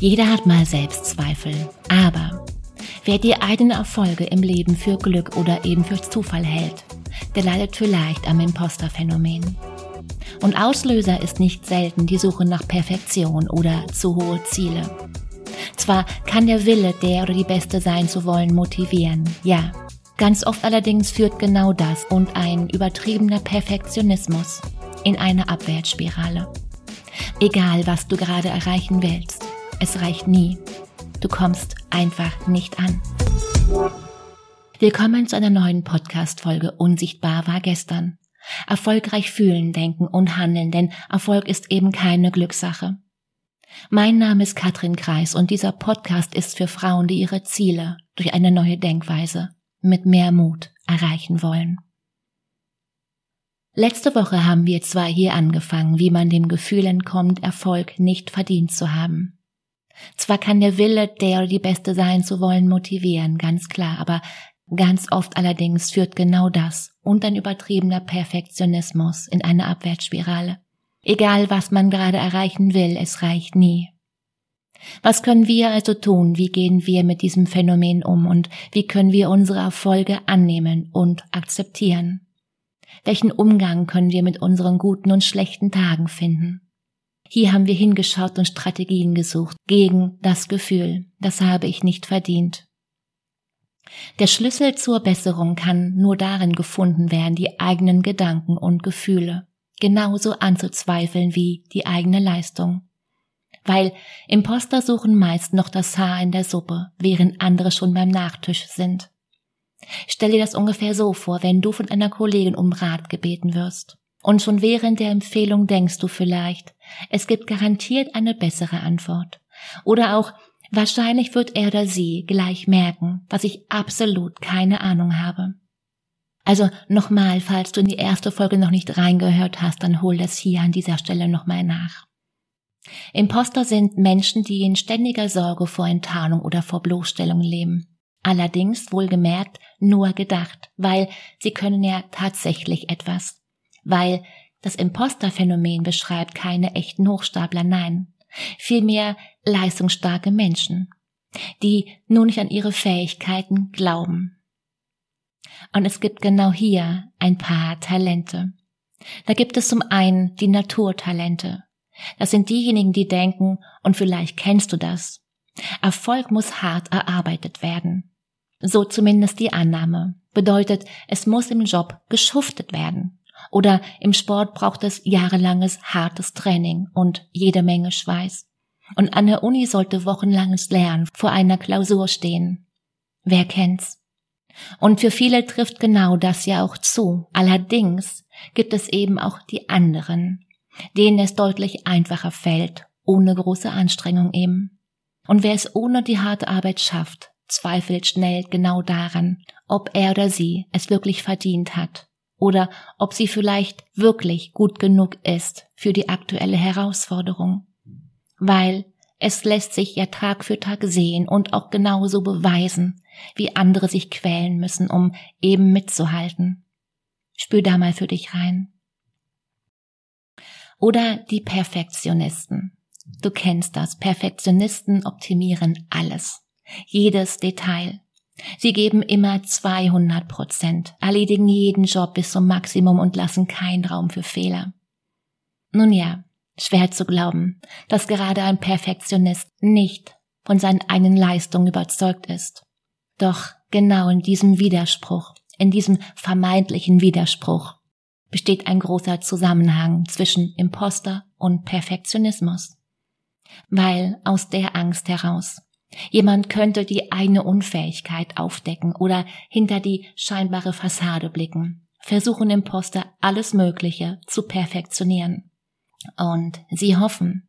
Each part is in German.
Jeder hat mal Selbstzweifel, aber wer die eigenen Erfolge im Leben für Glück oder eben für Zufall hält, der leidet vielleicht am Imposterphänomen. Und Auslöser ist nicht selten die Suche nach Perfektion oder zu hohe Ziele. Zwar kann der Wille, der oder die Beste sein zu wollen, motivieren, ja. Ganz oft allerdings führt genau das und ein übertriebener Perfektionismus in eine Abwärtsspirale. Egal, was du gerade erreichen willst, es reicht nie. Du kommst einfach nicht an. Willkommen zu einer neuen Podcast-Folge Unsichtbar war gestern. Erfolgreich fühlen, denken und handeln, denn Erfolg ist eben keine Glückssache. Mein Name ist Katrin Kreis und dieser Podcast ist für Frauen, die ihre Ziele durch eine neue Denkweise mit mehr Mut erreichen wollen. Letzte Woche haben wir zwar hier angefangen, wie man dem Gefühl entkommt, Erfolg nicht verdient zu haben. Zwar kann der Wille, der oder die Beste sein zu wollen, motivieren, ganz klar, aber ganz oft allerdings führt genau das und ein übertriebener Perfektionismus in eine Abwärtsspirale. Egal was man gerade erreichen will, es reicht nie. Was können wir also tun? Wie gehen wir mit diesem Phänomen um und wie können wir unsere Erfolge annehmen und akzeptieren? Welchen Umgang können wir mit unseren guten und schlechten Tagen finden? Hier haben wir hingeschaut und Strategien gesucht gegen das Gefühl, das habe ich nicht verdient. Der Schlüssel zur Besserung kann nur darin gefunden werden, die eigenen Gedanken und Gefühle genauso anzuzweifeln wie die eigene Leistung. Weil Imposter suchen meist noch das Haar in der Suppe, während andere schon beim Nachtisch sind. Stell dir das ungefähr so vor, wenn du von einer Kollegin um Rat gebeten wirst. Und schon während der Empfehlung denkst du vielleicht, es gibt garantiert eine bessere Antwort. Oder auch, wahrscheinlich wird er oder sie gleich merken, dass ich absolut keine Ahnung habe. Also nochmal, falls du in die erste Folge noch nicht reingehört hast, dann hol das hier an dieser Stelle nochmal nach. Imposter sind Menschen, die in ständiger Sorge vor Enttarnung oder vor Bloßstellung leben. Allerdings wohlgemerkt nur gedacht, weil sie können ja tatsächlich etwas. Weil das Imposterphänomen beschreibt keine echten Hochstapler, nein. Vielmehr leistungsstarke Menschen, die nur nicht an ihre Fähigkeiten glauben. Und es gibt genau hier ein paar Talente. Da gibt es zum einen die Naturtalente. Das sind diejenigen, die denken, und vielleicht kennst du das, Erfolg muss hart erarbeitet werden. So zumindest die Annahme. Bedeutet, es muss im Job geschuftet werden. Oder im Sport braucht es jahrelanges hartes Training und jede Menge Schweiß. Und an der Uni sollte wochenlanges Lernen vor einer Klausur stehen. Wer kennt's? Und für viele trifft genau das ja auch zu. Allerdings gibt es eben auch die anderen, denen es deutlich einfacher fällt, ohne große Anstrengung eben. Und wer es ohne die harte Arbeit schafft, zweifelt schnell genau daran, ob er oder sie es wirklich verdient hat oder ob sie vielleicht wirklich gut genug ist für die aktuelle Herausforderung. Weil es lässt sich ja Tag für Tag sehen und auch genauso beweisen, wie andere sich quälen müssen, um eben mitzuhalten. Spür da mal für dich rein. Oder die Perfektionisten. Du kennst das. Perfektionisten optimieren alles. Jedes Detail. Sie geben immer 200 Prozent, erledigen jeden Job bis zum Maximum und lassen keinen Raum für Fehler. Nun ja, schwer zu glauben, dass gerade ein Perfektionist nicht von seinen eigenen Leistungen überzeugt ist. Doch genau in diesem Widerspruch, in diesem vermeintlichen Widerspruch, besteht ein großer Zusammenhang zwischen Imposter und Perfektionismus. Weil aus der Angst heraus jemand könnte die eigene Unfähigkeit aufdecken oder hinter die scheinbare Fassade blicken, versuchen Imposter alles Mögliche zu perfektionieren. Und sie hoffen,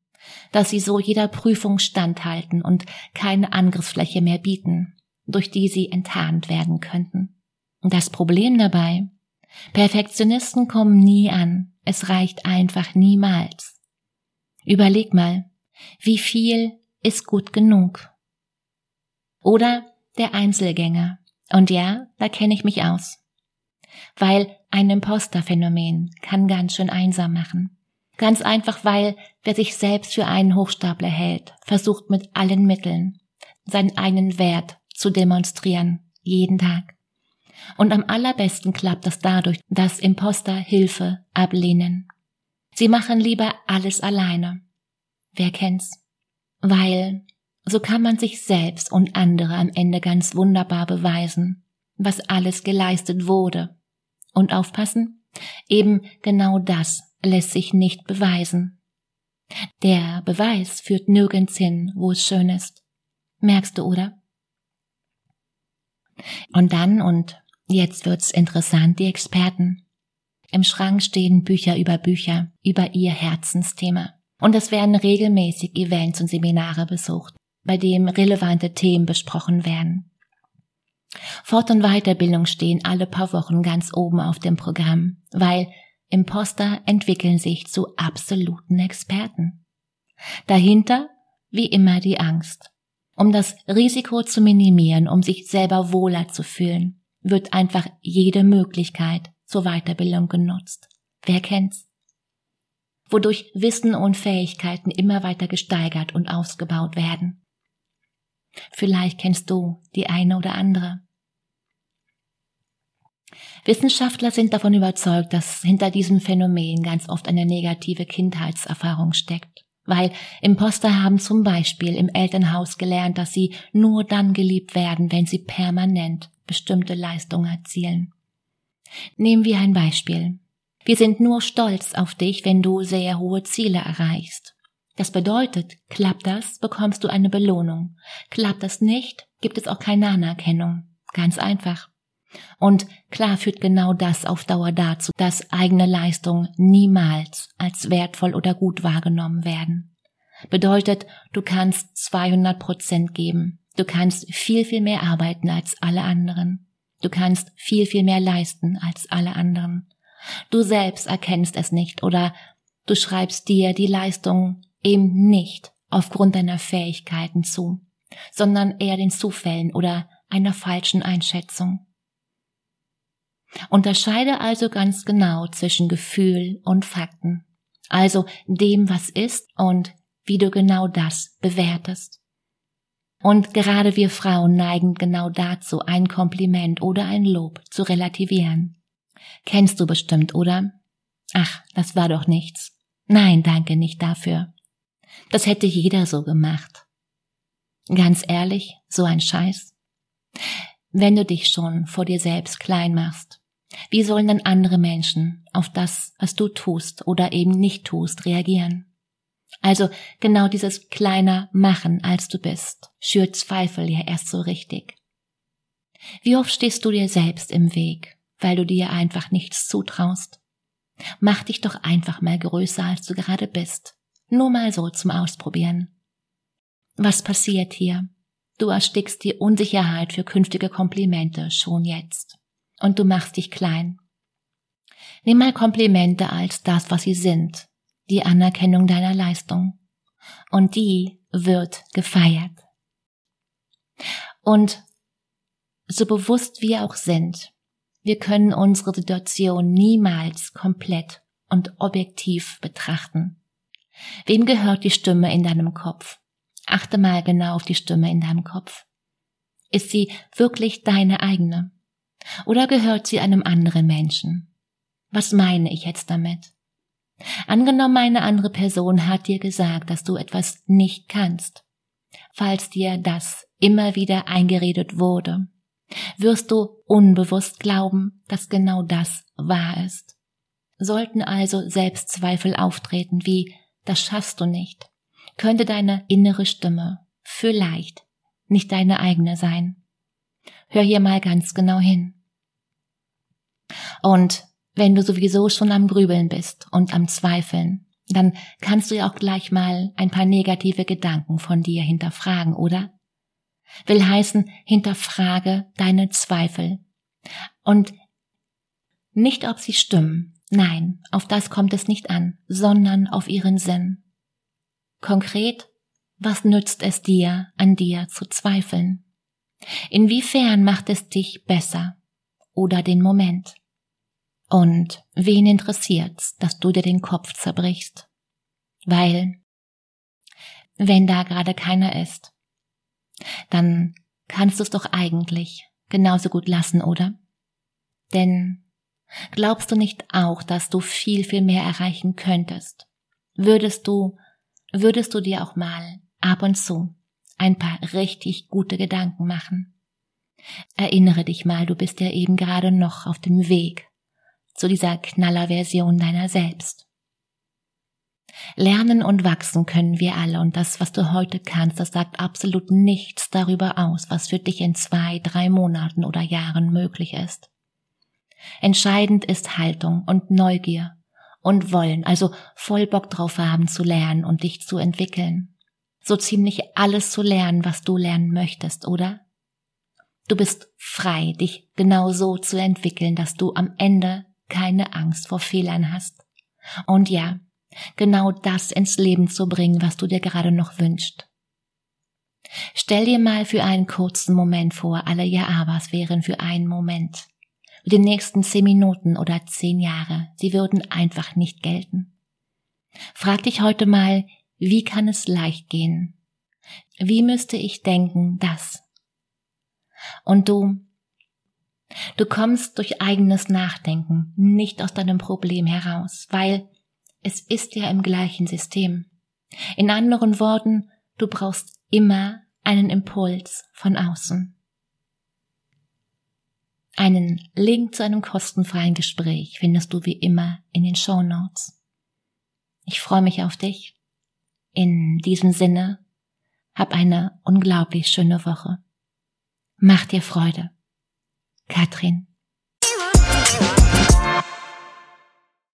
dass sie so jeder Prüfung standhalten und keine Angriffsfläche mehr bieten, durch die sie enttarnt werden könnten. Das Problem dabei, Perfektionisten kommen nie an. Es reicht einfach niemals. Überleg mal, wie viel ist gut genug? Oder der Einzelgänger. Und ja, da kenne ich mich aus. Weil ein Imposterphänomen kann ganz schön einsam machen. Ganz einfach, weil wer sich selbst für einen Hochstapler hält, versucht mit allen Mitteln, seinen eigenen Wert zu demonstrieren, jeden Tag. Und am allerbesten klappt das dadurch, dass Imposter Hilfe ablehnen. Sie machen lieber alles alleine. Wer kennt's? Weil so kann man sich selbst und andere am Ende ganz wunderbar beweisen, was alles geleistet wurde. Und aufpassen? Eben genau das lässt sich nicht beweisen. Der Beweis führt nirgends hin, wo es schön ist. Merkst du, oder? Und dann, und jetzt wird's interessant, die Experten. Im Schrank stehen Bücher über Bücher, über ihr Herzensthema. Und es werden regelmäßig Events und Seminare besucht, bei dem relevante Themen besprochen werden. Fort- und Weiterbildung stehen alle paar Wochen ganz oben auf dem Programm, weil Imposter entwickeln sich zu absoluten Experten. Dahinter, wie immer, die Angst. Um das Risiko zu minimieren, um sich selber wohler zu fühlen, wird einfach jede Möglichkeit zur Weiterbildung genutzt. Wer kennt's? Wodurch Wissen und Fähigkeiten immer weiter gesteigert und ausgebaut werden. Vielleicht kennst du die eine oder andere. Wissenschaftler sind davon überzeugt, dass hinter diesem Phänomen ganz oft eine negative Kindheitserfahrung steckt. Weil Imposter haben zum Beispiel im Elternhaus gelernt, dass sie nur dann geliebt werden, wenn sie permanent bestimmte Leistungen erzielen. Nehmen wir ein Beispiel. Wir sind nur stolz auf dich, wenn du sehr hohe Ziele erreichst. Das bedeutet, klappt das, bekommst du eine Belohnung. Klappt das nicht, gibt es auch keine Anerkennung. Ganz einfach. Und klar führt genau das auf Dauer dazu, dass eigene Leistungen niemals als wertvoll oder gut wahrgenommen werden. Bedeutet, du kannst 200 Prozent geben. Du kannst viel, viel mehr arbeiten als alle anderen. Du kannst viel, viel mehr leisten als alle anderen. Du selbst erkennst es nicht oder du schreibst dir die Leistung eben nicht aufgrund deiner Fähigkeiten zu, sondern eher den Zufällen oder einer falschen Einschätzung. Unterscheide also ganz genau zwischen Gefühl und Fakten, also dem, was ist und wie du genau das bewertest. Und gerade wir Frauen neigen genau dazu, ein Kompliment oder ein Lob zu relativieren. Kennst du bestimmt, oder? Ach, das war doch nichts. Nein, danke nicht dafür. Das hätte jeder so gemacht. Ganz ehrlich, so ein Scheiß. Wenn du dich schon vor dir selbst klein machst, wie sollen denn andere Menschen auf das, was du tust oder eben nicht tust, reagieren? Also genau dieses kleiner Machen, als du bist, schürt Zweifel ja erst so richtig. Wie oft stehst du dir selbst im Weg, weil du dir einfach nichts zutraust? Mach dich doch einfach mal größer, als du gerade bist. Nur mal so zum Ausprobieren. Was passiert hier? Du erstickst die Unsicherheit für künftige Komplimente schon jetzt. Und du machst dich klein. Nimm mal Komplimente als das, was sie sind, die Anerkennung deiner Leistung. Und die wird gefeiert. Und so bewusst wir auch sind, wir können unsere Situation niemals komplett und objektiv betrachten. Wem gehört die Stimme in deinem Kopf? Achte mal genau auf die Stimme in deinem Kopf. Ist sie wirklich deine eigene? Oder gehört sie einem anderen Menschen? Was meine ich jetzt damit? Angenommen, eine andere Person hat dir gesagt, dass du etwas nicht kannst. Falls dir das immer wieder eingeredet wurde, wirst du unbewusst glauben, dass genau das wahr ist. Sollten also Selbstzweifel auftreten wie das schaffst du nicht, könnte deine innere Stimme vielleicht nicht deine eigene sein. Hör hier mal ganz genau hin. Und wenn du sowieso schon am Grübeln bist und am Zweifeln, dann kannst du ja auch gleich mal ein paar negative Gedanken von dir hinterfragen, oder? Will heißen, hinterfrage deine Zweifel. Und nicht, ob sie stimmen, nein, auf das kommt es nicht an, sondern auf ihren Sinn. Konkret, was nützt es dir, an dir zu zweifeln? Inwiefern macht es dich besser oder den Moment? Und wen interessiert's, dass du dir den Kopf zerbrichst? Weil, wenn da gerade keiner ist, dann kannst du es doch eigentlich genauso gut lassen, oder? Denn glaubst du nicht auch, dass du viel, viel mehr erreichen könntest? Würdest du, würdest du dir auch mal ab und zu ein paar richtig gute Gedanken machen? Erinnere dich mal, du bist ja eben gerade noch auf dem Weg zu dieser Knallerversion deiner selbst. Lernen und wachsen können wir alle und das, was du heute kannst, das sagt absolut nichts darüber aus, was für dich in zwei, drei Monaten oder Jahren möglich ist. Entscheidend ist Haltung und Neugier und Wollen, also voll Bock drauf haben zu lernen und dich zu entwickeln. So ziemlich alles zu lernen, was du lernen möchtest, oder? Du bist frei, dich genau so zu entwickeln, dass du am Ende keine Angst vor Fehlern hast. Und ja, genau das ins Leben zu bringen, was du dir gerade noch wünschst. Stell dir mal für einen kurzen Moment vor, alle Ja-Abers wären für einen Moment. Und die nächsten zehn Minuten oder zehn Jahre, sie würden einfach nicht gelten. Frag dich heute mal, wie kann es leicht gehen? Wie müsste ich denken, dass? Und du, du kommst durch eigenes Nachdenken nicht aus deinem Problem heraus, weil es ist ja im gleichen System. In anderen Worten, du brauchst immer einen Impuls von außen. Einen Link zu einem kostenfreien Gespräch findest du wie immer in den Show Notes. Ich freue mich auf dich. In diesem Sinne, hab eine unglaublich schöne Woche. Mach dir Freude. Katrin